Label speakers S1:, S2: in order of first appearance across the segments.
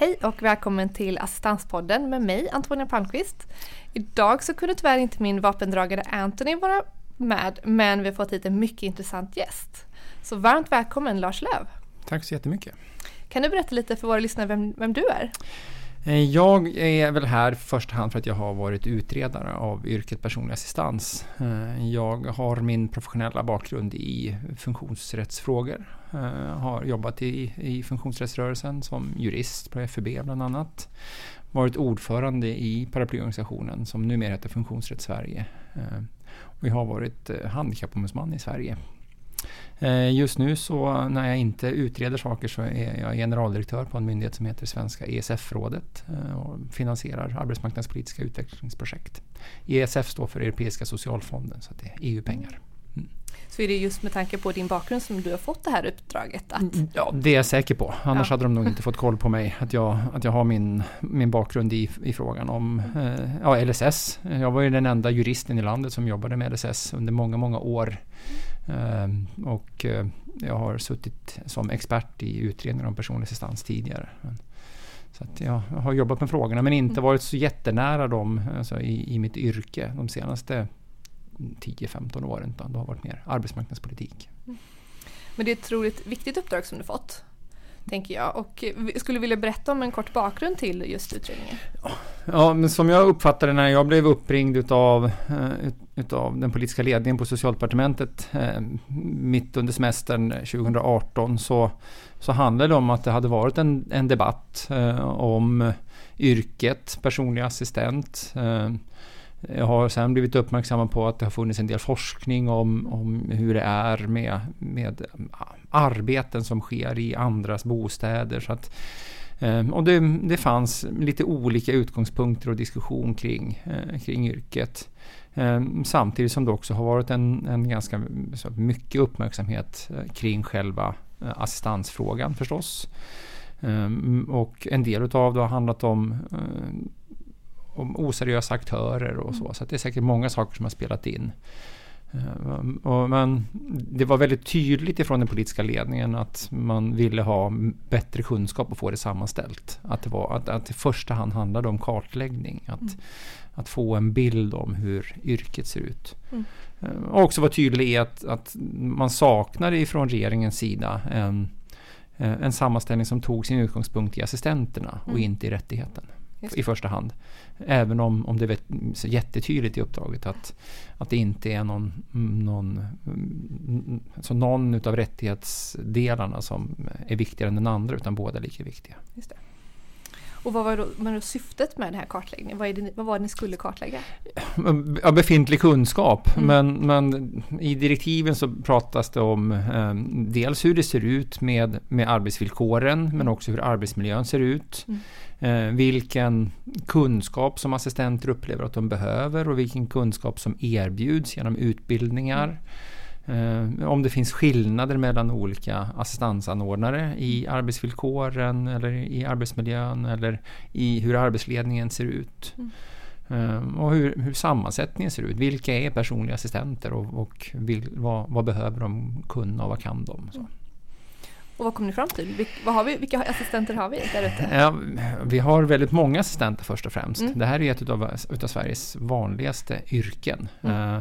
S1: Hej och välkommen till Assistanspodden med mig Antonia Palmqvist. Idag så kunde tyvärr inte min vapendragare Anthony vara med men vi har fått hit en mycket intressant gäst. Så varmt välkommen Lars Löv.
S2: Tack så jättemycket.
S1: Kan du berätta lite för våra lyssnare vem, vem du är?
S2: Eh, jag är väl här i första hand för att jag har varit utredare av yrket personlig assistans. Eh, jag har min professionella bakgrund i funktionsrättsfrågor. Jag har jobbat i, i funktionsrättsrörelsen som jurist på FUB bland annat. Varit ordförande i paraplyorganisationen som numera heter Funktionsrätt Sverige. Vi har varit handikappombudsman i Sverige just nu så när jag inte utreder saker så är jag generaldirektör på en myndighet som heter Svenska ESF-rådet eh, och finansierar arbetsmarknadspolitiska utvecklingsprojekt. ESF står för Europeiska socialfonden så det är EU-pengar.
S1: Mm. Så är det just med tanke på din bakgrund som du har fått det här uppdraget? Att... Mm,
S2: ja, det är jag säker på. Annars ja. hade de nog inte fått koll på mig. Att jag, att jag har min, min bakgrund i, i frågan om eh, ja, LSS. Jag var ju den enda juristen i landet som jobbade med LSS under många, många år. Ehm, och eh, jag har suttit som expert i utredningar om personlig assistans tidigare. Så jag har jobbat med frågorna men inte mm. varit så jättenära dem alltså i, i mitt yrke de senaste 10-15 åren. Utan det har varit mer arbetsmarknadspolitik. Mm.
S1: Men det är ett otroligt viktigt uppdrag som du fått tänker jag. Och skulle vilja berätta om en kort bakgrund till just utredningen?
S2: Ja, men som jag uppfattade när jag blev uppringd utav, eh, utav den politiska ledningen på Socialdepartementet eh, mitt under semestern 2018 så, så handlade det om att det hade varit en, en debatt eh, om yrket personlig assistent jag har sen blivit uppmärksammad på att det har funnits en del forskning om, om hur det är med, med arbeten som sker i andras bostäder. Så att, eh, och det, det fanns lite olika utgångspunkter och diskussion kring, eh, kring yrket. Samtidigt som det också har varit en, en ganska mycket uppmärksamhet kring själva assistansfrågan förstås. Och en del av det har handlat om om oseriösa aktörer och så. Så det är säkert många saker som har spelat in. Eh, men det var väldigt tydligt ifrån den politiska ledningen att man ville ha bättre kunskap och få det sammanställt. Att det, var, att, att i första hand handlade om kartläggning. Att, mm. att få en bild om hur yrket ser ut. Mm. Eh, och också vara tydlig i att, att man saknade ifrån regeringens sida en, eh, en sammanställning som tog sin utgångspunkt i assistenterna och mm. inte i rättigheten i första hand. Även om, om det är jättetydligt i uppdraget att, att det inte är någon, någon, alltså någon utav rättighetsdelarna som är viktigare än den andra utan båda är lika viktiga. Just det.
S1: Och vad var då, var syftet med den här kartläggningen? Vad, det, vad var det ni skulle kartlägga?
S2: Ja, befintlig kunskap. Mm. Men, men i direktiven så pratas det om eh, dels hur det ser ut med, med arbetsvillkoren men också hur arbetsmiljön ser ut. Mm. Eh, vilken kunskap som assistenter upplever att de behöver och vilken kunskap som erbjuds genom utbildningar. Eh, om det finns skillnader mellan olika assistansanordnare i arbetsvillkoren eller i arbetsmiljön eller i hur arbetsledningen ser ut. Mm. Eh, och hur, hur, sammansättningen ser ut. Vilka är personliga assistenter och, och vill, vad, vad, behöver de kunna och vad kan de? Så.
S1: Och vad kom ni fram till? Vil, har vi, vilka assistenter har vi där ute?
S2: Ja, vi har väldigt många assistenter först och främst. Mm. Det här är ett av, av Sveriges vanligaste yrken. Mm. Uh,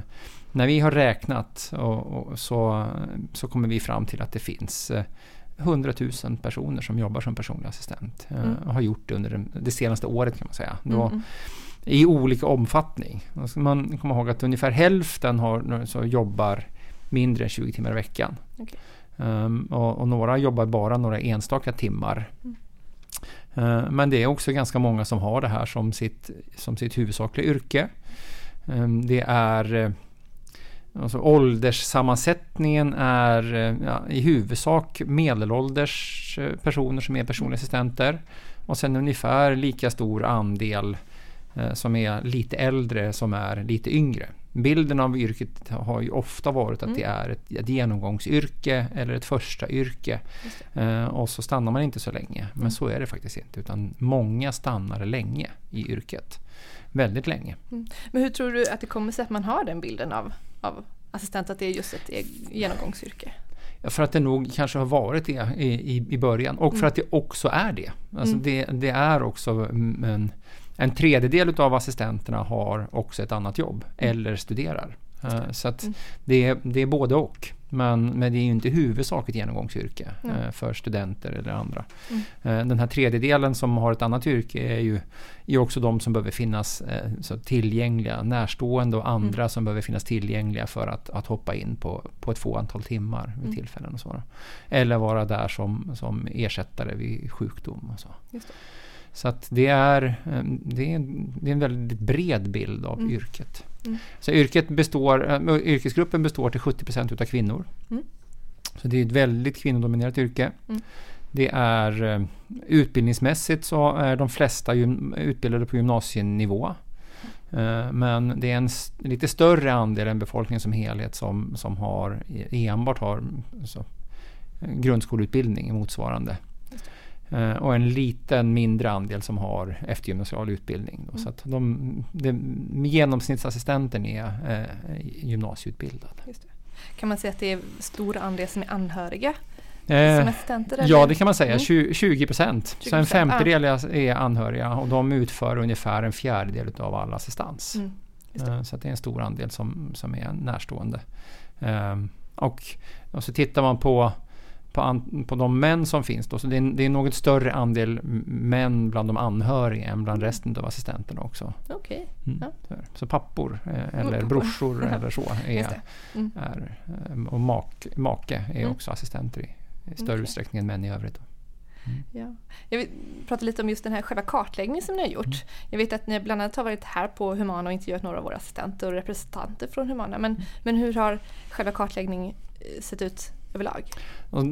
S2: när vi har räknat och, och så, så kommer vi fram till att det finns 100 eh, 000 personer som jobbar som personlig assistent. Eh, mm. och har gjort det under det, det senaste året kan man säga. Då. I olika omfattning. Då ska man komma ihåg att ungefär hälften har, så jobbar mindre än 20 timmar i veckan. Okay. Um, och, och, några jobbar bara några enstaka timmar. Mm. Uh, men det är också ganska många som har det här som sitt, som sitt huvudsakliga yrke. Um, det är eh, Alltså ålderssammansättningen är eh, ja, i huvudsak medelålders eh, personer som är personliga assistenter. Och sen ungefär lika stor andel eh, som är lite äldre som är lite yngre. Bilden av yrket har ju ofta varit att mm. det är ett, ett genomgångsyrke eller ett första yrke. Eh, och så stannar man inte så länge. Men mm. så är det faktiskt inte. Utan många stannar länge i yrket. Väldigt länge. Mm.
S1: Men hur tror du att det kommer sig att man har den bilden av av assistent att det är just ett genomgångsyrke?
S2: För att det nog kanske har varit det i, i, i början och för
S1: Mm.
S2: att det också är det. Alltså
S1: Mm.
S2: det, det är också en, en tredjedel av assistenterna har också ett annat jobb eller studerar. Eh, Så att
S1: Mm.
S2: det, är, det är både och. Men, men det är ju inte i huvudsak ett genomgångsyrke
S1: Mm.
S2: för studenter eller andra.
S1: Mm.
S2: Eh, Den här tredjedelen som har ett annat yrke är ju är också de som behöver finnas så tillgängliga, närstående och andra
S1: Mm.
S2: som behöver finnas tillgängliga för att, att hoppa in på, på ett få antal timmar vid
S1: Mm.
S2: tillfällen. Och så. Eller vara där som, som ersättare vid sjukdom. Och så. Så att det är, eh, det är, en, det är en väldigt bred bild av
S1: Mm.
S2: yrket.
S1: Mm.
S2: Så yrket består, äh, yrkesgruppen består till 70% utav kvinnor.
S1: Mm.
S2: Så det är ett väldigt kvinnodominerat yrke.
S1: Mm.
S2: Det är eh, utbildningsmässigt så är de flesta utbildade på gymnasienivå. Men det är en lite större andel än befolkningen som helhet som, som har enbart har så, eh, grundskoleutbildning motsvarande. Eh, Och en liten mindre andel som har eftergymnasial utbildning. Då.
S1: Mm.
S2: Så att de, de, genomsnittsassistenten är eh, gymnasieutbildad.
S1: Kan man säga att det är stor andel som är anhöriga
S2: Eh,
S1: som assistenter? eller?
S2: Ja, det kan man säga.
S1: Mm.
S2: 20, 20 procent. Så en
S1: 20%,
S2: femtedel är är anhöriga och de utför ungefär en fjärdedel av all assistans.
S1: Mm. Det.
S2: Eh, Så det är en stor andel som, som är närstående. Ehm, Och, och så tittar man på, på, an, på de män som finns då, så det är, det är något större andel män bland de anhöriga än bland resten av assistenterna också.
S1: Okej,
S2: Mm.
S1: Ja.
S2: Så, pappor eh, eller
S1: pappor.
S2: brorsor eller så är.
S1: Mm.
S2: är eh, och mak, make är
S1: Mm.
S2: också assistenter i, i större
S1: Okej.
S2: utsträckning än män i övrigt. Då.
S1: Ja. Jag vill prata lite om just den här själva kartläggningen som ni har gjort.
S2: Mm.
S1: Jag vet att ni bland annat har varit här på Humana och intervjuat några av våra assistenter och representanter från Humana. Men,
S2: Mm.
S1: men hur har själva kartläggningen eh, sett ut överlag?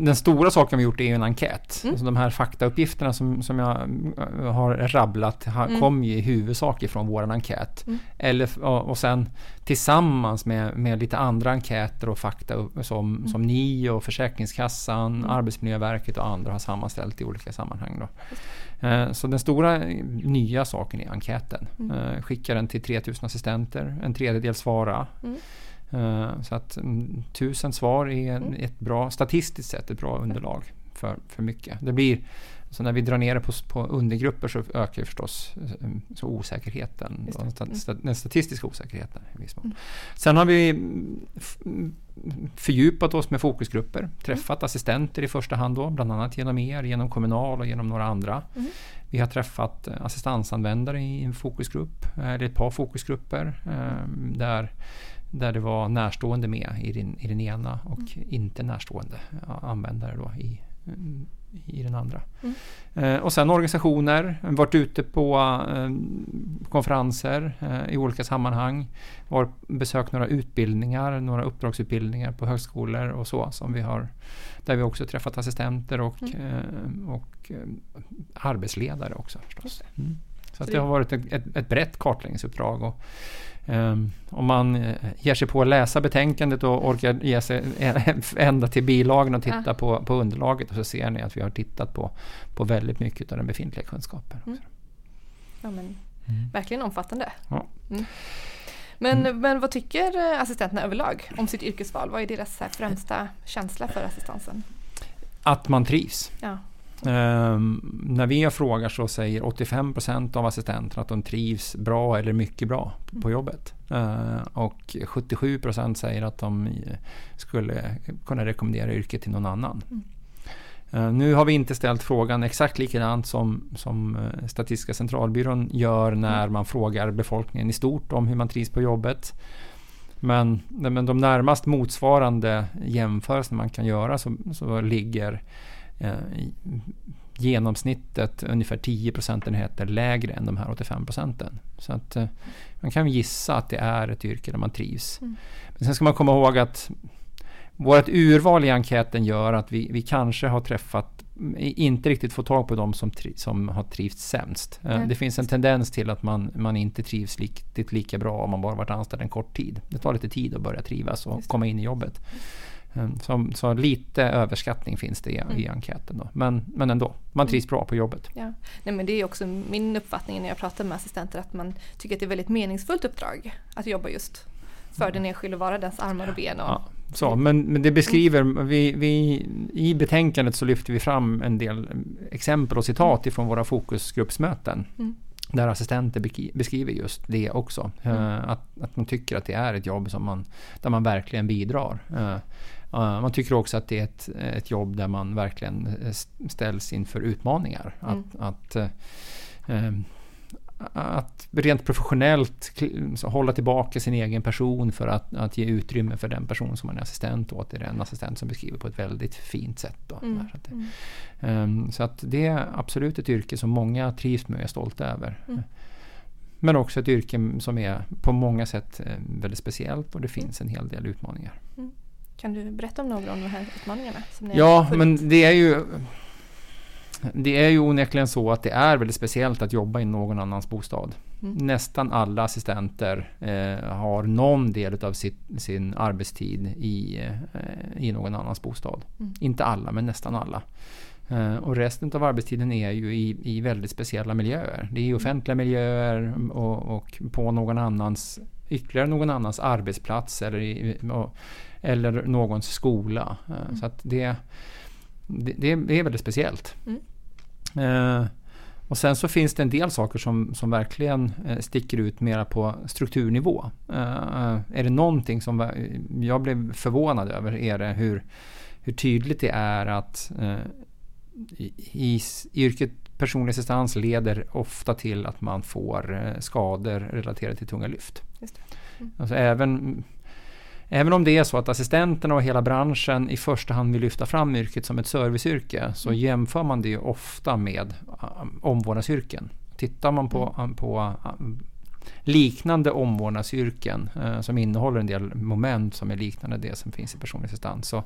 S2: Den stora saken vi gjort är en enkät.
S1: Mm.
S2: Alltså de här faktauppgifterna som, som jag äh, har rabblat
S1: Mm.
S2: kom ju i huvudsak ifrån vår enkät.
S1: Mm.
S2: Eller, och, sen tillsammans med, med lite andra enkäter och fakta som,
S1: Mm.
S2: som ni och Försäkringskassan,
S1: Mm.
S2: Arbetsmiljöverket och andra har sammanställt i olika sammanhang. Då. Eh, Så den stora eh, nya saken är enkäten.
S1: Mm.
S2: Eh, Skickar den till 3000 assistenter, en tredjedel svarar.
S1: Mm.
S2: Eh, Så att mm, tusen svar är
S1: Mm.
S2: ett bra, statistiskt sett ett bra underlag för, för mycket. Det blir, så när vi drar ner det på, på undergrupper så ökar förstås eh, så osäkerheten,
S1: Just det.
S2: den, sta-
S1: Mm.
S2: sta- den statistiska osäkerheten. I viss mån.
S1: Mm.
S2: Sen har vi mm, mm, fördjupat oss med fokusgrupper, träffat assistenter i första hand då, bland annat genom er, genom Kommunal och genom några andra.
S1: Mm.
S2: Vi har träffat eh, assistansanvändare i en fokusgrupp, eller ett par fokusgrupper där, där det var närstående med i den, i den ena och inte närstående användare då i, mm, i den andra.
S1: Mm.
S2: Eh, och sen organisationer, varit ute på eh, konferenser eh, i olika sammanhang. Var, besökt några utbildningar, några uppdragsutbildningar på högskolor och så som vi har där vi också träffat assistenter och,
S1: Mm.
S2: eh, och eh, arbetsledare också förstås. Mm. Så
S1: Så
S2: det
S1: det-
S2: har varit ett, ett, ett brett kartläggningsuppdrag. Och, ehm, om man eh, ger sig på att läsa betänkandet och orkar ge sig ända till bilagan och titta
S1: Ja.
S2: på, på underlaget och så ser ni att vi har tittat på, på väldigt mycket av den befintliga kunskapen.
S1: Mm. Ja, men,
S2: Mm.
S1: verkligen omfattande.
S2: Ja.
S1: Mm. Men, men vad tycker eh, assistenterna överlag om sitt yrkesval? Vad är deras främsta känsla för assistansen?
S2: Att man trivs.
S1: Ja.
S2: Ehm, när vi frågar så säger 85% av assistenterna att de trivs bra eller mycket bra på jobbet. Ehm, och 77% säger att de eh, skulle kunna rekommendera yrket till någon annan.
S1: Mm.
S2: Ehm, nu har vi inte ställt frågan exakt likadant som, som eh, Statistiska centralbyrån gör när man frågar befolkningen i stort om hur man trivs på jobbet. Men, men de närmast motsvarande jämförelser man kan göra så, så ligger genomsnittet ungefär 10 procentenheter lägre än de här 85 procenten. Så att eh, man kan gissa att det är ett yrke där man trivs.
S1: Mm.
S2: Men sen ska man komma ihåg att vårt urval i enkäten gör att vi, vi kanske har träffat inte riktigt få tag på de som, tri, som har trivts sämst. Eh,
S1: Nej,
S2: Det finns en tendens till att man, man inte trivs riktigt lika bra om man bara varit anställd en kort tid. Det tar lite tid att börja trivas och komma in i jobbet. Eh, Så, så lite överskattning finns det i, i
S1: Mm.
S2: enkäten. Då. Men, men ändå, man trivs bra på jobbet.
S1: Ja. Nej, men det är också min uppfattning när jag pratar med assistenter att man tycker att det är ett väldigt meningsfullt uppdrag att jobba just för den enskilde och vara dens armar och ben och
S2: Ja, så, men, men det beskriver, vi, vi, i betänkandet så lyfter vi fram en del exempel och citat ifrån våra fokusgruppsmöten. Mm. Där assistenter beskriver just det också. Mm. Uh, att, att man tycker att det är ett jobb som man, där man verkligen bidrar. Uh, man tycker också att det är ett, ett jobb där man verkligen ställs inför utmaningar. Mm. Att, att att rent professionellt hålla tillbaka sin egen person för att, att ge utrymme för den person som man är assistent åt. Det är en assistent som beskriver på ett väldigt fint sätt. Då, mm. så, att, um, så att det är absolut ett yrke som många trivs med och är stolta över. Mm. Men också ett yrke som är på många sätt eh, väldigt speciellt och det finns en hel del utmaningar. Mm.
S1: Kan du berätta om några av de här utmaningarna?
S2: ja, men det är ju det är ju onekligen så att det är väldigt speciellt att jobba i någon annans bostad. Mm. Nästan alla assistenter eh, har någon del av sitt, sin arbetstid i, eh, i någon annans bostad. Mm. Inte alla, men nästan alla. Eh, och resten av arbetstiden är ju i, i väldigt speciella miljöer. Det är mm. offentliga miljöer och, och på någon annans, ytterligare någon annans arbetsplats eller, i, och, eller någons skola. Eh, mm. Så att det det, det, är väldigt speciellt. Mm. Eh, och sen så finns det en del saker som, som verkligen eh, sticker ut mera på strukturnivå. Eh, är det någonting som jag blev förvånad över är det hur, hur tydligt det är att eh, i, i yrket personlig assistans leder ofta till att man får eh, skador relaterade till tunga lyft. Mm. Alltså även Även om det är så att assistenterna och hela branschen i första hand vill lyfta fram yrket som ett serviceyrke så mm. jämför man det ofta med um, omvårdnadsyrken. Tittar man på, mm. um, på um, liknande omvårdnadsyrken uh, som innehåller en del moment som är liknande det som finns i personlig assistans så,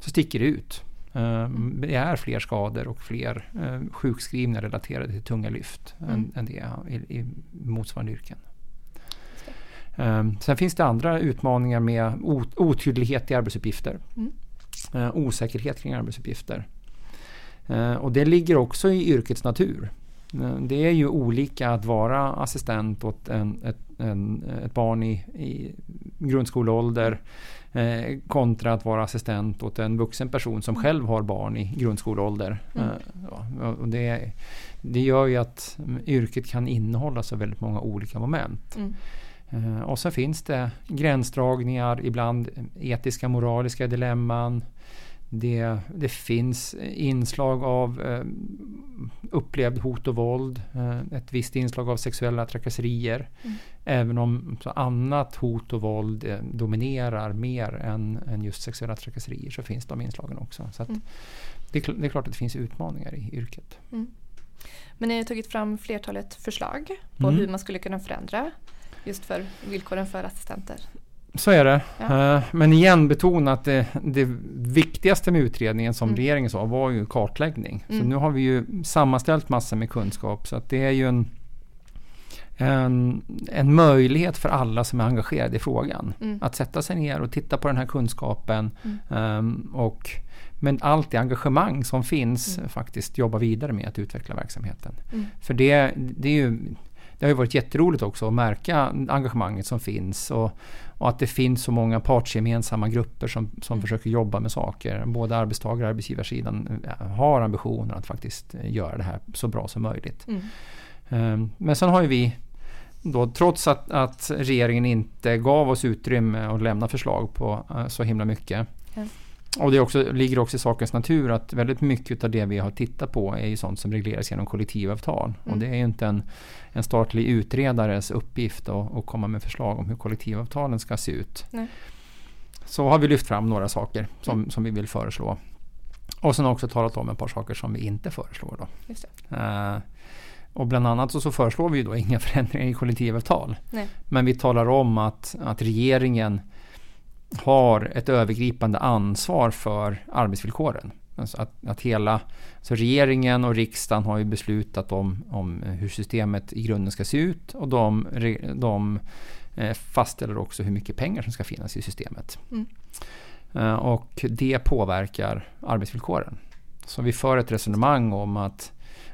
S2: så sticker det ut. Uh, det är fler skador och fler uh, sjukskrivningar relaterade till tunga lyft mm. än, än det i, i motsvarande yrken. Ehm, sen finns det andra utmaningar med otydlighet i arbetsuppgifter. Mm. Eh, osäkerhet kring arbetsuppgifter. Eh, och det ligger också i yrkets natur. Det är ju olika att vara assistent åt en, ett, en, ett barn i, i grundskoleålder eh, kontra att vara assistent åt en vuxen person som själv har barn i grundskoleålder. Mm. Eh, och det, det gör ju att yrket kan innehålla så väldigt många olika moment. Mm. Eh, och så finns det gränsdragningar, ibland etiska moraliska dilemman. Det, det finns inslag av eh, upplevd hot och våld, eh, ett visst inslag av sexuella trakasserier. Mm. Även om annat hot och våld eh, dominerar mer än, än just sexuella trakasserier så finns de inslagen också. Så mm. det, är, det, är klart att det finns utmaningar i yrket. Mm.
S1: Men ni har tagit fram flertalet förslag på mm. hur man skulle kunna förändra just för villkoren för assistenter.
S2: Så är det. Ja. Eh, men igen betona att det, det, viktigaste med utredningen som mm. regeringen sa var ju kartläggning. Mm. Så nu har vi ju sammanställt massor med kunskap så att det är ju en, en, en möjlighet för alla som är engagerade i frågan. Mm. Att sätta sig ner och titta på den här kunskapen um, och med allt det engagemang som finns mm. faktiskt jobba vidare med att utveckla verksamheten. Mm. För det, det är ju det har ju varit jätteroligt också att märka engagemanget som finns och, och att det finns så många partsgemensamma grupper som, som mm. försöker jobba med saker. Både arbetstagare och arbetsgivarsidan eh, har ambitionen att faktiskt eh, göra det här så bra som möjligt. Mm. Ehm, men sen har ju vi då, trots att, att regeringen inte gav oss utrymme att lämna förslag på eh, så himla mycket mm. Och det också, ligger också i sakens natur att väldigt mycket av det vi har tittat på är ju sånt som regleras genom kollektivavtal. Mm. Och det är ju inte en, en statlig utredares uppgift att, att komma med förslag om hur kollektivavtalen ska se ut. Nej. Så har vi lyft fram några saker som, mm. som vi vill föreslå. Och sen också talat om ett par saker som vi inte föreslår. Då. Uh, och bland annat så, så föreslår vi då inga förändringar i kollektivavtal. Nej. Men vi talar om att, att regeringen har ett övergripande ansvar för arbetsvillkoren. Alltså att, att hela, så regeringen och riksdagen har ju beslutat om, om hur systemet i grunden ska se ut och de, de eh, fastställer också hur mycket pengar som ska finnas i systemet. Mm. Eh, och det påverkar arbetsvillkoren. Så vi för ett resonemang om att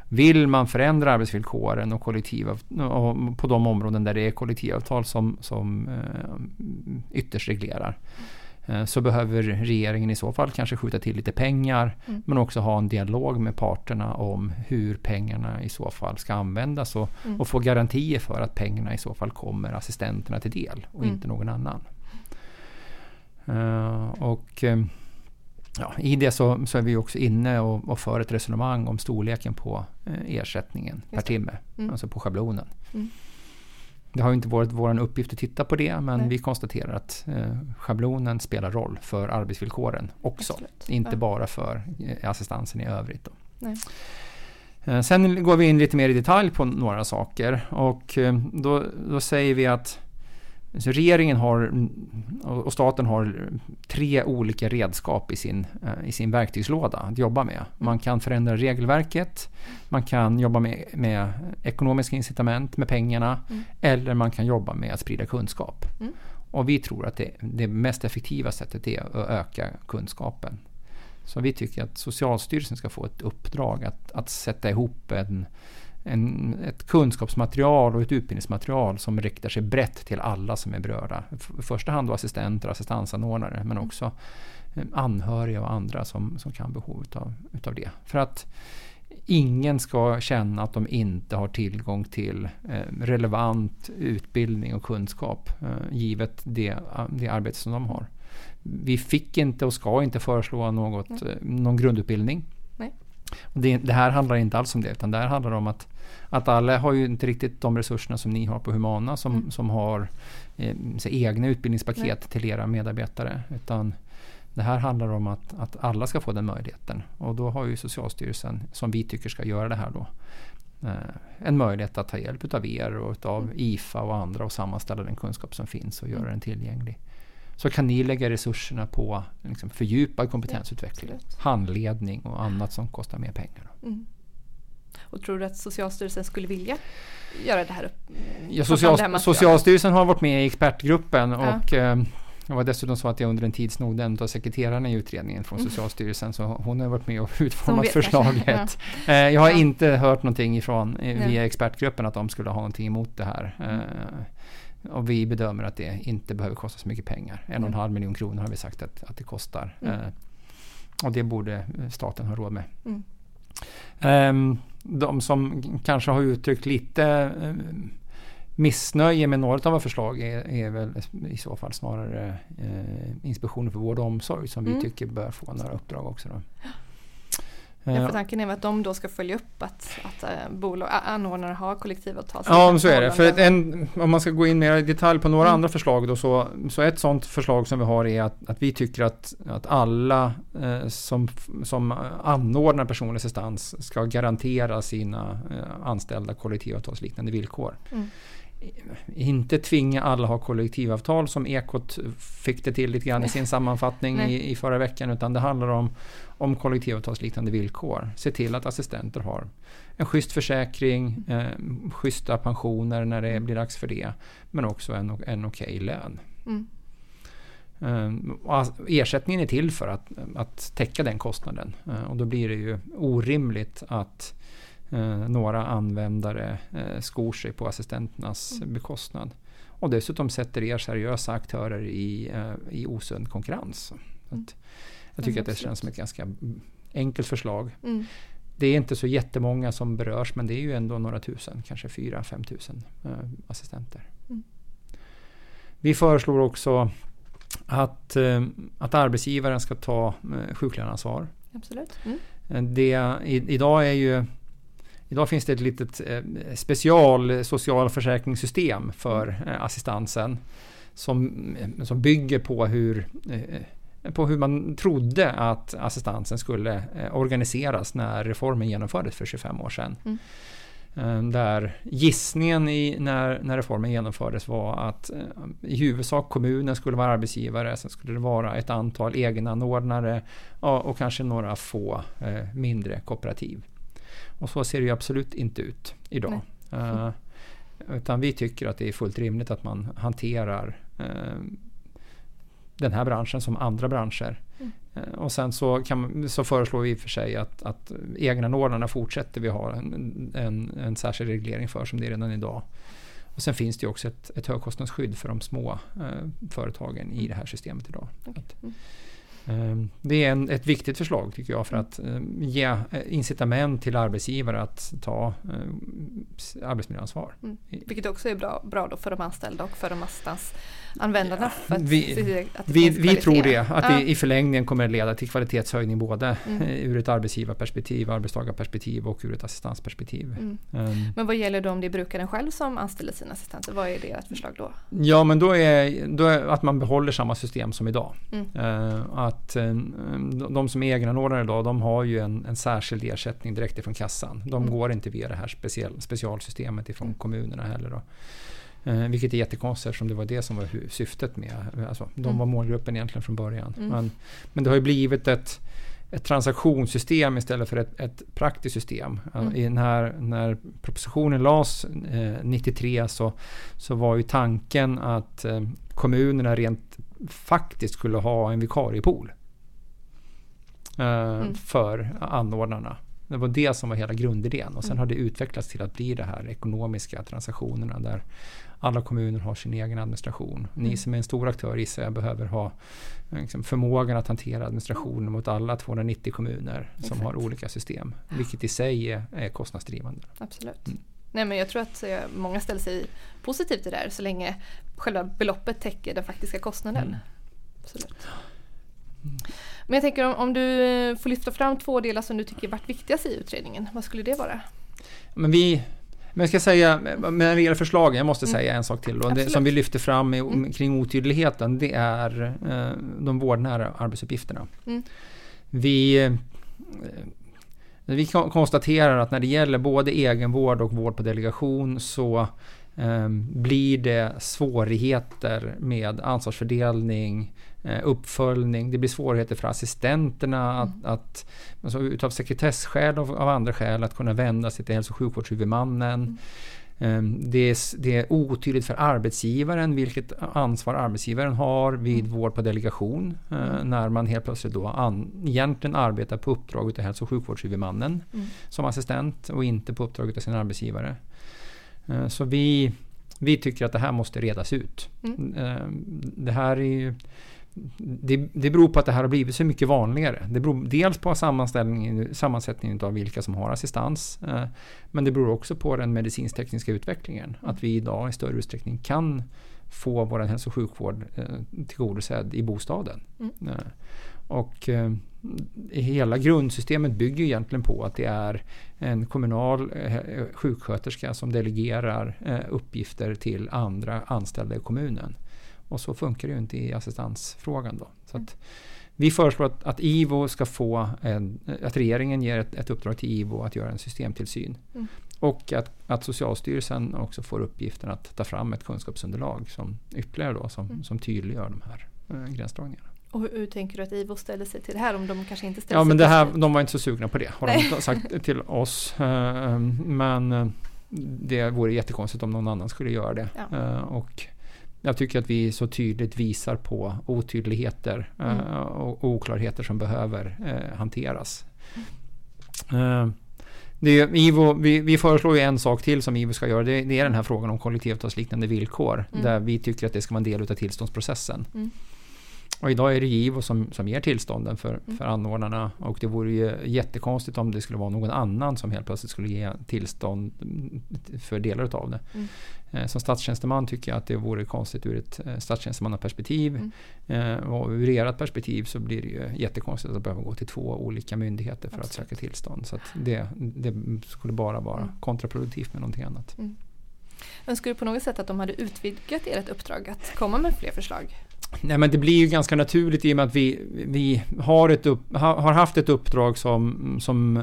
S2: vill man förändra arbetsvillkoren och på de områden där det är kollektivavtal som, som eh, ytterst reglerar eh, så behöver regeringen i så fall kanske skjuta till lite pengar
S1: Mm.
S2: men också ha en dialog med parterna om hur pengarna i så fall ska användas och,
S1: Mm.
S2: och få garantier för att pengarna i så fall kommer assistenterna till del och
S1: Mm.
S2: inte någon annan. Eh, och eh, ja, I det så, så är vi också inne och, och för ett resonemang om storleken på eh, ersättningen per timme,
S1: Mm.
S2: alltså på schablonen.
S1: Mm.
S2: Det har ju inte varit vår uppgift att titta på det men
S1: Nej.
S2: vi konstaterar att eh, schablonen spelar roll för arbetsvillkoren också.
S1: Absolut.
S2: Inte
S1: Ja.
S2: bara för eh, assistansen i övrigt. Då.
S1: Nej.
S2: Eh, Sen går vi in lite mer i detalj på några saker och eh, då, då säger vi att så regeringen har och och staten har tre olika redskap i sin, eh, i sin verktygslåda att jobba med. Man kan förändra regelverket, man kan jobba med, med ekonomiska incitament med pengarna
S1: Mm.
S2: eller man kan jobba med att sprida kunskap.
S1: Mm.
S2: Och vi tror att det, det mest effektiva sättet är att öka kunskapen. Så vi tycker att Socialstyrelsen ska få ett uppdrag att, att sätta ihop en, en, ett kunskapsmaterial och ett utbildningsmaterial som riktar sig brett till alla som är berörda. I första hand assistenter och assistansanordnare men också eh, anhöriga och andra som, som kan behov utav, utav det. För att ingen ska känna att de inte har tillgång till eh, relevant utbildning och kunskap eh, givet det, det arbete som de har. Vi fick inte och ska inte föreslå något, någon grundutbildning. Det, det här handlar inte alls om det utan det här handlar om att, att alla har ju inte riktigt de resurserna som ni har på Humana som,
S1: Mm.
S2: som har eh, egna utbildningspaket
S1: Nej.
S2: till era medarbetare. Utan det här handlar om att, att alla ska få den möjligheten. Och då har ju Socialstyrelsen, som vi tycker ska göra det här då, eh, en möjlighet att ta hjälp av er och av
S1: Mm.
S2: IFA och andra och sammanställa den kunskap som finns och göra
S1: Mm.
S2: den tillgänglig. Så kan ni lägga resurserna på liksom, fördjupad kompetensutveckling,
S1: absolut.
S2: handledning och annat som kostar mer pengar.
S1: Mm. Och tror du att Socialstyrelsen skulle vilja göra det här?
S2: Ja,
S1: det här
S2: social? Socialstyrelsen har varit med i expertgruppen
S1: Ja.
S2: och eh, det var dessutom så att jag under en tid snodde en av sekreterarna i utredningen från
S1: Mm.
S2: Socialstyrelsen så hon har varit med och utformat
S1: vet
S2: förslaget. Eh, jag har
S1: Ja.
S2: inte hört någonting ifrån eh, via expertgruppen att de skulle ha någonting emot det här.
S1: Mm.
S2: Eh, och vi bedömer att det inte behöver kosta så mycket pengar. En och en
S1: Mm.
S2: halv miljon kronor har vi sagt att, att det kostar.
S1: Mm.
S2: Eh, och det borde staten ha råd med.
S1: Mm.
S2: Ehm, de som kanske har uttryckt lite eh, missnöje med några av våra förslag är, är väl i så fall snarare eh, Inspektionen för vård och omsorg som
S1: Mm.
S2: vi tycker bör få några uppdrag också. Då.
S1: Ja,
S2: Eh,
S1: för tanken är att de då ska följa upp att, att eh, bolag, anordnare har kollektivavtal.
S2: Ja, men så är det. För en, om man ska gå in mer i detalj på några
S1: Mm.
S2: andra förslag då, så, så ett sådant förslag som vi har är att, att vi tycker att, att alla eh, som, som anordnar personlig assistans ska garantera sina eh, anställda kollektivavtalsliknande villkor.
S1: Mm.
S2: Inte tvinga alla ha kollektivavtal som Ekot fick det till lite grann i sin sammanfattning i, i förra veckan utan det handlar om, om kollektivavtalsliknande villkor. Se till att assistenter har en schysst försäkring, eh, schyssta pensioner när det blir dags för det men också en, en okej lön.
S1: Mm.
S2: Eh, ersättningen är till för att, att täcka den kostnaden Eh, och då blir det ju orimligt att eh, några användare eh, skor sig på assistenternas
S1: Mm.
S2: bekostnad. Och dessutom sätter er seriösa aktörer i, eh, i osund konkurrens.
S1: Mm.
S2: Jag tycker att det känns som ett ganska enkelt förslag.
S1: Mm.
S2: Det är inte så jättemånga som berörs men det är ju ändå några tusen, kanske 4-5 tusen eh, assistenter.
S1: Mm.
S2: Vi föreslår också att, eh, att arbetsgivaren ska ta eh, sjuklöneansvar.
S1: Absolut. Mm.
S2: Eh, Det, i, idag, är ju, idag finns det ett litet eh, special socialförsäkringssystem för eh, assistansen som, eh, som bygger på hur, på hur man trodde att assistansen skulle organiseras när reformen genomfördes för 25 år sedan.
S1: Mm.
S2: Där gissningen i, när, när reformen genomfördes var att i huvudsak kommunen skulle vara arbetsgivare, sen skulle det vara ett antal egenanordnare ja, och kanske några få mindre kooperativ. Och så ser det ju absolut inte ut idag. Eh, utan vi tycker att det är fullt rimligt att man hanterar eh, den här branschen som andra branscher.
S1: Mm.
S2: Eh, och sen så, man- så föreslår vi i och för sig att, att egenanordnarna fortsätter vi ha en, en, en särskild reglering för som det är redan idag. Och sen finns det också ett, ett högkostnadsskydd för de små eh, företagen i det här systemet idag.
S1: Okay. Mm.
S2: Ehm, det är en, ett viktigt förslag tycker jag för mm. att ehm, ge eh, incitament till arbetsgivare att ta eh, arbetsmiljöansvar.
S1: Mm. Vilket också är bra, bra då för de anställda och för de användarna.
S2: Att vi vi, vi tror det, att ja. det i förlängningen kommer att leda till kvalitetshöjning både mm. ur ett arbetsgivarperspektiv, arbetstagarperspektiv och ur ett assistansperspektiv. Mm.
S1: Um, men vad gäller då om det är brukaren själv som anställer sina assistenter? Vad är deras förslag då?
S2: Ja, men då är, då är att man behåller samma system som idag. Uh, att eh, de som är egenanordnare idag, de har ju en, en särskild ersättning direkt ifrån kassan. De mm. går inte via det här speciell, specialsystemet ifrån mm. kommunerna heller. Då. Eh, vilket är jättekonstigt eftersom det var det som var syftet med, alltså, de mm. var målgruppen egentligen från början. Mm. Men, men det har ju blivit ett, ett transaktionssystem istället för ett, ett praktiskt system. Mm. I när, när propositionen lades eh, 93 så, så var ju tanken att eh, kommunerna rent faktiskt skulle ha en vikariepool. Eh, mm. För anordnarna. Det var det som var hela grundidén och sen mm. har det utvecklats till att bli det här ekonomiska transaktionerna där alla kommuner har sin egen administration. Ni mm. som är en stor aktör gissar jag behöver ha liksom, förmågan att hantera administrationen mot alla 290 kommuner Exakt. som har olika system. Vilket i sig är, är kostnadsdrivande.
S1: Absolut. Mm. Nej men jag tror att eh, många ställer sig positivt till det där så länge själva beloppet täcker den faktiska kostnaden. Mm. Absolut. Men jag tänker om, om, du eh, får lyfta fram två delar som du tycker varit viktigast i utredningen, vad skulle det vara?
S2: Men vi, men jag ska säga, när det gäller förslagen, jag måste mm. säga en sak till. Då. Det som vi lyfter fram i, mm. kring otydligheten, det är eh, de vårdnära arbetsuppgifterna. Mm. Vi, eh, vi konstaterar att när det gäller både egenvård och vård på delegation så eh, blir det svårigheter med ansvarsfördelning, uppföljning. Det blir svårigheter för assistenterna att, mm. att alltså utav sekretessskäl och av andra skäl att kunna vända sig till hälso och sjukvårdshuvudmannen. Mm. Ehm, det är, det är otydligt för arbetsgivaren vilket ansvar arbetsgivaren har vid mm. vård på delegation. Eh, mm. När man helt plötsligt då an, egentligen arbetar på uppdrag av hälso och sjukvårdshuvudmannen mm. som assistent och inte på uppdrag av sin arbetsgivare. Eh, så vi, vi tycker att det här måste redas ut. Mm. Ehm, det här är ju, det, det beror på att det här har blivit så mycket vanligare. Det beror dels på sammansättningen, av vilka som har assistans. Eh, men det beror också på den medicinsk-tekniska utvecklingen. Att vi idag i större utsträckning kan få vår hälso och sjukvård eh, tillgodosedd i bostaden. Mm. Eh, och hela grundsystemet bygger egentligen på att det är en kommunal sjuksköterska som delegerar uppgifter till andra anställda i kommunen. Och så funkar det ju inte i assistansfrågan. Då. Så att vi föreslår att, att, IVO ska få en, att regeringen ger ett, ett uppdrag till IVO att göra en systemtillsyn. Mm. Och att, att Socialstyrelsen också får uppgiften att ta fram ett kunskapsunderlag som ytterligare då, som, mm. som tydliggör de här äh, gränsdragningarna.
S1: Och hur, hur, tänker du att IVO ställer sig till det här om de kanske inte ställer
S2: ja, men det här, De var inte så sugna på det har Nej. de sagt till oss. Äh, men äh, det vore jättekonstigt om någon annan skulle göra det. Ja. och jag tycker att vi så tydligt visar på otydligheter mm. uh, och oklarheter som behöver uh, hanteras. Uh, det, IVO, vi, vi, föreslår ju en sak till som IVO ska göra. Det, det är den här frågan om kollektivavtalsliknande villkor. Mm. Där vi tycker att det ska vara en del av tillståndsprocessen. Mm. Och idag är det IVO som, som ger tillstånden för, mm. för anordnarna och det vore ju jättekonstigt om det skulle vara någon annan som helt plötsligt skulle ge tillstånd för delar utav det. Mm. Eh, som statstjänsteman tycker jag att det vore konstigt ur ett eh, statstjänstemannaperspektiv. Mm. Eh, och ur ert perspektiv så blir det ju jättekonstigt att behöva gå till två olika myndigheter för Absolut. att söka tillstånd. Så det, det, skulle bara vara mm. kontraproduktivt med någonting annat. Mm.
S1: Önskar du på något sätt att de hade utvidgat ert uppdrag att komma med fler förslag?
S2: Nej men det blir ju ganska naturligt i och med att vi, vi har, ett upp, har haft ett uppdrag som, som eh,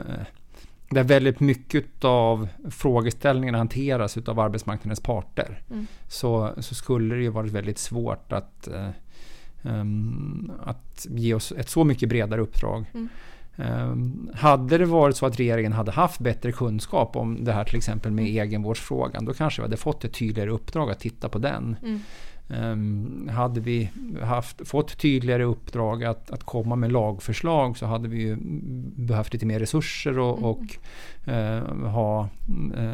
S2: där väldigt mycket av frågeställningarna hanteras av arbetsmarknadens parter. Mm. Så, så skulle det ju varit väldigt svårt att, um, att ge oss ett så mycket bredare uppdrag. Mm. Um, hade det varit så att regeringen hade haft bättre kunskap om det här till exempel med mm. egenvårdsfrågan, då kanske vi hade fått ett tydligare uppdrag att titta på den. Mm. Um, hade vi haft, fått tydligare uppdrag att, att komma med lagförslag så hade vi ju behövt lite mer resurser och, mm. och uh, ha uh,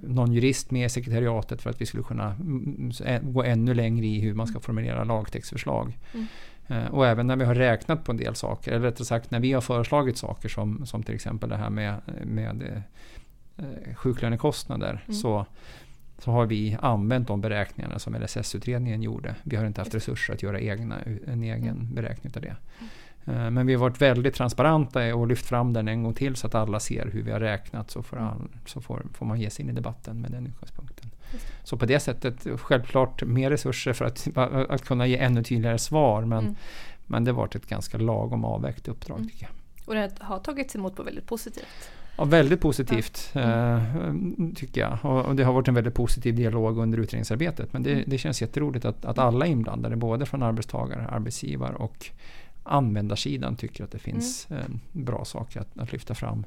S2: någon jurist med i sekretariatet för att vi skulle kunna gå ännu längre i hur man ska formulera lagtextförslag. Mm. Eh, och även när vi har räknat på en del saker, eller rättare sagt när vi har föreslagit saker som, som till exempel det här med, med eh, sjuklönekostnader mm. så, så har vi använt de beräkningarna som LSS-utredningen gjorde. Vi har inte haft resurser att göra egna, en egen mm. beräkning av det. Mm. Men vi har varit väldigt transparenta och lyft fram den en gång till så att alla ser hur vi har räknat så får, all, så får, får man ge sig in i debatten med den utgångspunkten. Så på det sättet, självklart mer resurser för att, att kunna ge ännu tydligare svar. Men, mm. men det har varit ett ganska lagom avvägt uppdrag mm. tycker jag.
S1: Och det har tagits emot på väldigt positivt?
S2: Ja, väldigt positivt äh, tycker jag. Och, och, det har varit en väldigt positiv dialog under utredningsarbetet. Men det, mm. det känns jätteroligt att, att alla inblandade, både från arbetstagare, arbetsgivare och användarsidan tycker att det finns mm. bra saker att, att lyfta fram.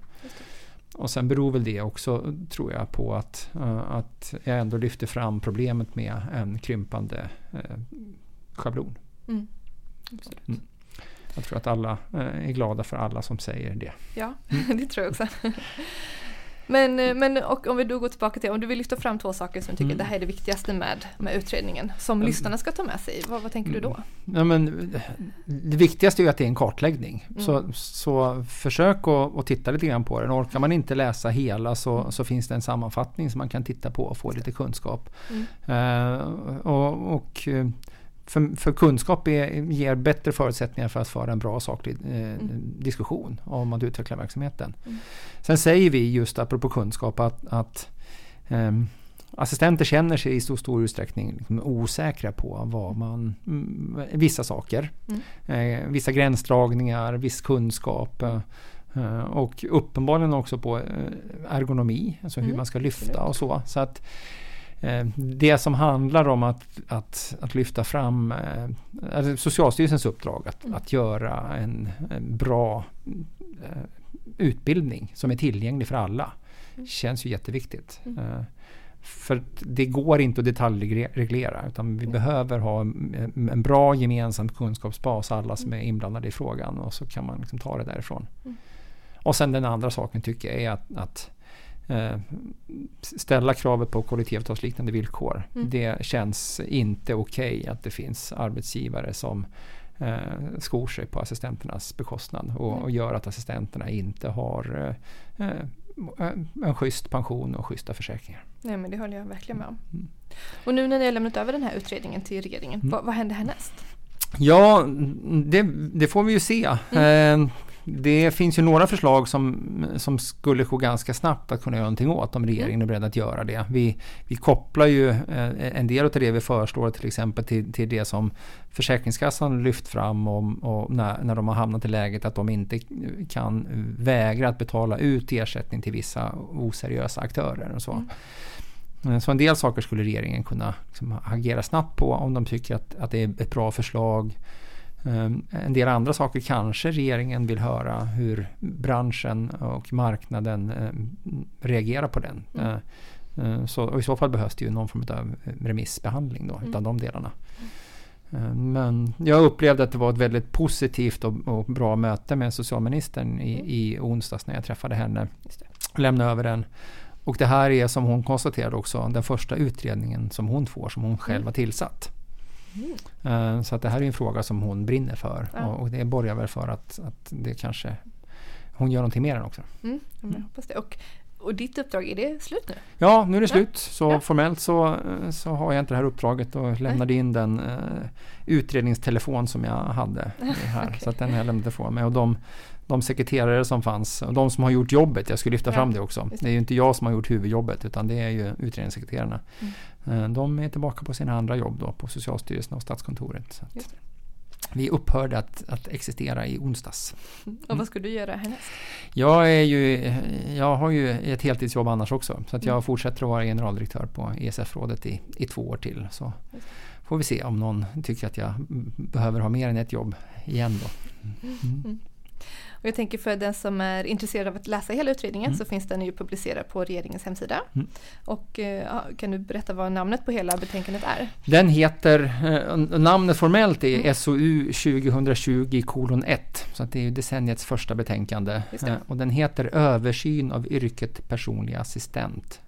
S2: Och sen beror väl det också, tror jag, på att, uh, att jag ändå lyfter fram problemet med en krympande uh, schablon. Mm. Mm. Jag tror att alla uh, är glada för alla som säger det.
S1: Ja, mm. det tror jag också. Men, eh, men och om vi då går tillbaka till, om du vill lyfta fram två saker som du tycker mm. det här är det viktigaste med, med utredningen, som mm. lyssnarna ska ta med sig, vad, vad tänker du då? Mm.
S2: Ja, men, det viktigaste är att det är en kartläggning. Mm. Så, så försök att, att titta lite grann på den. Orkar man inte läsa hela så, mm. så finns det en sammanfattning som man kan titta på och få lite kunskap. Uh, och, och för, för, kunskap är, ger bättre förutsättningar för att föra en bra saklig eh, mm. diskussion om att utveckla verksamheten. Mm. Sen säger vi just apropå kunskap att, att eh, assistenter känner sig i så stor utsträckning liksom osäkra på vad man, mm, vissa saker. Mm. Eh, vissa gränsdragningar, viss kunskap. Eh, och uppenbarligen också på eh, ergonomi, alltså hur mm. man ska lyfta och så. så att, Eh, det som handlar om att, att, att lyfta fram eh, alltså Socialstyrelsens uppdrag att, mm. att göra en, en bra eh, utbildning som är tillgänglig för alla mm. känns ju jätteviktigt. Mm. För det går inte att detaljreglera utan vi mm. behöver ha en, en, bra gemensam kunskapsbas alla som mm. är inblandade i frågan och så kan man liksom ta det därifrån. Mm. Och sen den andra saken tycker jag är att, att Eh, ställa kravet på kollektivavtalsliknande villkor. Mm. Det känns inte okej okay att det finns arbetsgivare som eh, skor sig på assistenternas bekostnad och, mm. och gör att assistenterna inte har eh, eh, en schysst pension och schyssta försäkringar.
S1: Nej men det håller jag verkligen med om. Mm. Och nu när ni har lämnat över den här utredningen till regeringen, mm. vad, vad händer härnäst?
S2: Ja, det, det, får vi ju se. Mm. Eh, det finns ju några förslag som, som skulle gå ganska snabbt att kunna göra någonting åt om regeringen är beredd att göra det. Vi, vi kopplar ju eh, en del av det vi föreslår till exempel till, till det som Försäkringskassan lyft fram om, och när, när de har hamnat i läget att de inte kan vägra att betala ut ersättning till vissa oseriösa aktörer och så. Mm. Eh, så en del saker skulle regeringen kunna liksom, agera snabbt på om de tycker att, att det är ett bra förslag. Ehm, en del andra saker kanske regeringen vill höra hur branschen och marknaden ehm, reagerar på den. Mm. Eh, eh, så, och I så fall behövs det ju någon form av remissbehandling då, mm. de delarna. Ehm, men jag upplevde att det var ett väldigt positivt och, och bra möte med socialministern i, mm. i onsdags när jag träffade henne. Lämnade över den. Och det här är som hon konstaterade också den första utredningen som hon får som hon själv mm. har tillsatt. Mm. Så att det här är en fråga som hon brinner för ja. och, det borgar väl för att, att det kanske hon gör någonting mer än också.
S1: Mm, jag hoppas det. Och, och ditt uppdrag, är det slut nu?
S2: Ja, nu är det ja. slut. Så ja. formellt så, så har jag inte det här uppdraget och lämnade Nej. in den uh, utredningstelefon som jag hade här. okay. Så att den har jag lämnat ifrån mig. Och de, de sekreterare som fanns och de som har gjort jobbet, jag skulle lyfta ja, fram det också. Det. det. är ju inte jag som har gjort huvudjobbet utan det är ju utredningssekreterarna. Mm. Eh, de är tillbaka på sina andra jobb då på Socialstyrelsen och Statskontoret. vi upphörde att, att, existera i onsdags.
S1: Mm. Och vad ska du göra härnäst?
S2: Jag, är ju, jag har ju ett heltidsjobb annars också. Så att jag mm. fortsätter att vara generaldirektör på ESF-rådet i, i två år till. Så får vi se om någon tycker att jag behöver ha mer än ett jobb igen då. Mm.
S1: Och jag tänker för den som är intresserad av att läsa hela utredningen mm. så finns den ju publicerad på regeringens hemsida. Mm. Och eh, kan du berätta vad namnet på hela betänkandet är?
S2: Den heter, eh, namnet formellt är mm. SOU 2020 kolon 1. Så det är decenniets första betänkande. Eh, och den heter Översyn av yrket personlig assistent.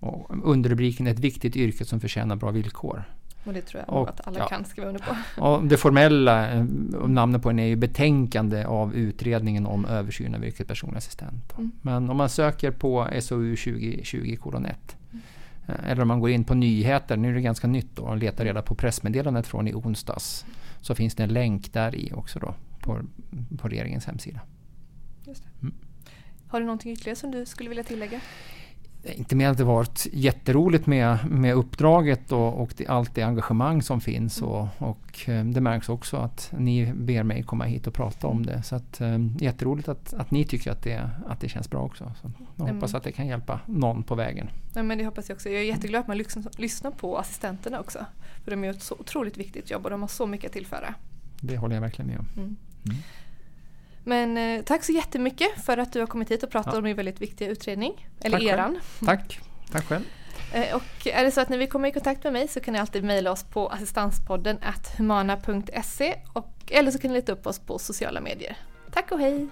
S2: Och underrubriken Ett viktigt yrke som förtjänar bra villkor.
S1: Och det tror jag och, att alla ja. kan skriva under på.
S2: Och det formella eh, namnet på den är ju betänkande av utredningen om översyn av yrket personlig assistent. Mm. Men om man söker på SOU 2020 1 mm. eller om man går in på nyheter, nu är det ganska nytt då, och letar reda på pressmeddelandet från i onsdags. Så finns det en länk där i också då på, på regeringens hemsida.
S1: Just mm. Har du någonting ytterligare som du skulle vilja tillägga?
S2: Inte mer att det varit jätteroligt med, med uppdraget och, och det, allt det engagemang som finns. Mm. Och, och, eh, det märks också att ni ber mig komma hit och prata om det. Så att, eh, jätteroligt att, att ni tycker att det, att det känns bra också. Så jag mm. hoppas att det kan hjälpa någon på vägen.
S1: Ja, men det hoppas jag också. Jag är jätteglad att man lyssnar på assistenterna också. För de gör ett så otroligt viktigt jobb och de har så mycket att tillföra.
S2: Det håller jag verkligen med om. Mm. Mm.
S1: Men eh, tack så jättemycket för att du har kommit hit och pratat ja. om din väldigt viktiga utredning. Eller tack eran.
S2: Själv. Tack. Tack själv.
S1: Eh, och är det så att ni vill komma i kontakt med mig så kan ni alltid mejla oss på assistanspodden humana.se eller så kan ni leta upp oss på sociala medier. Tack och hej!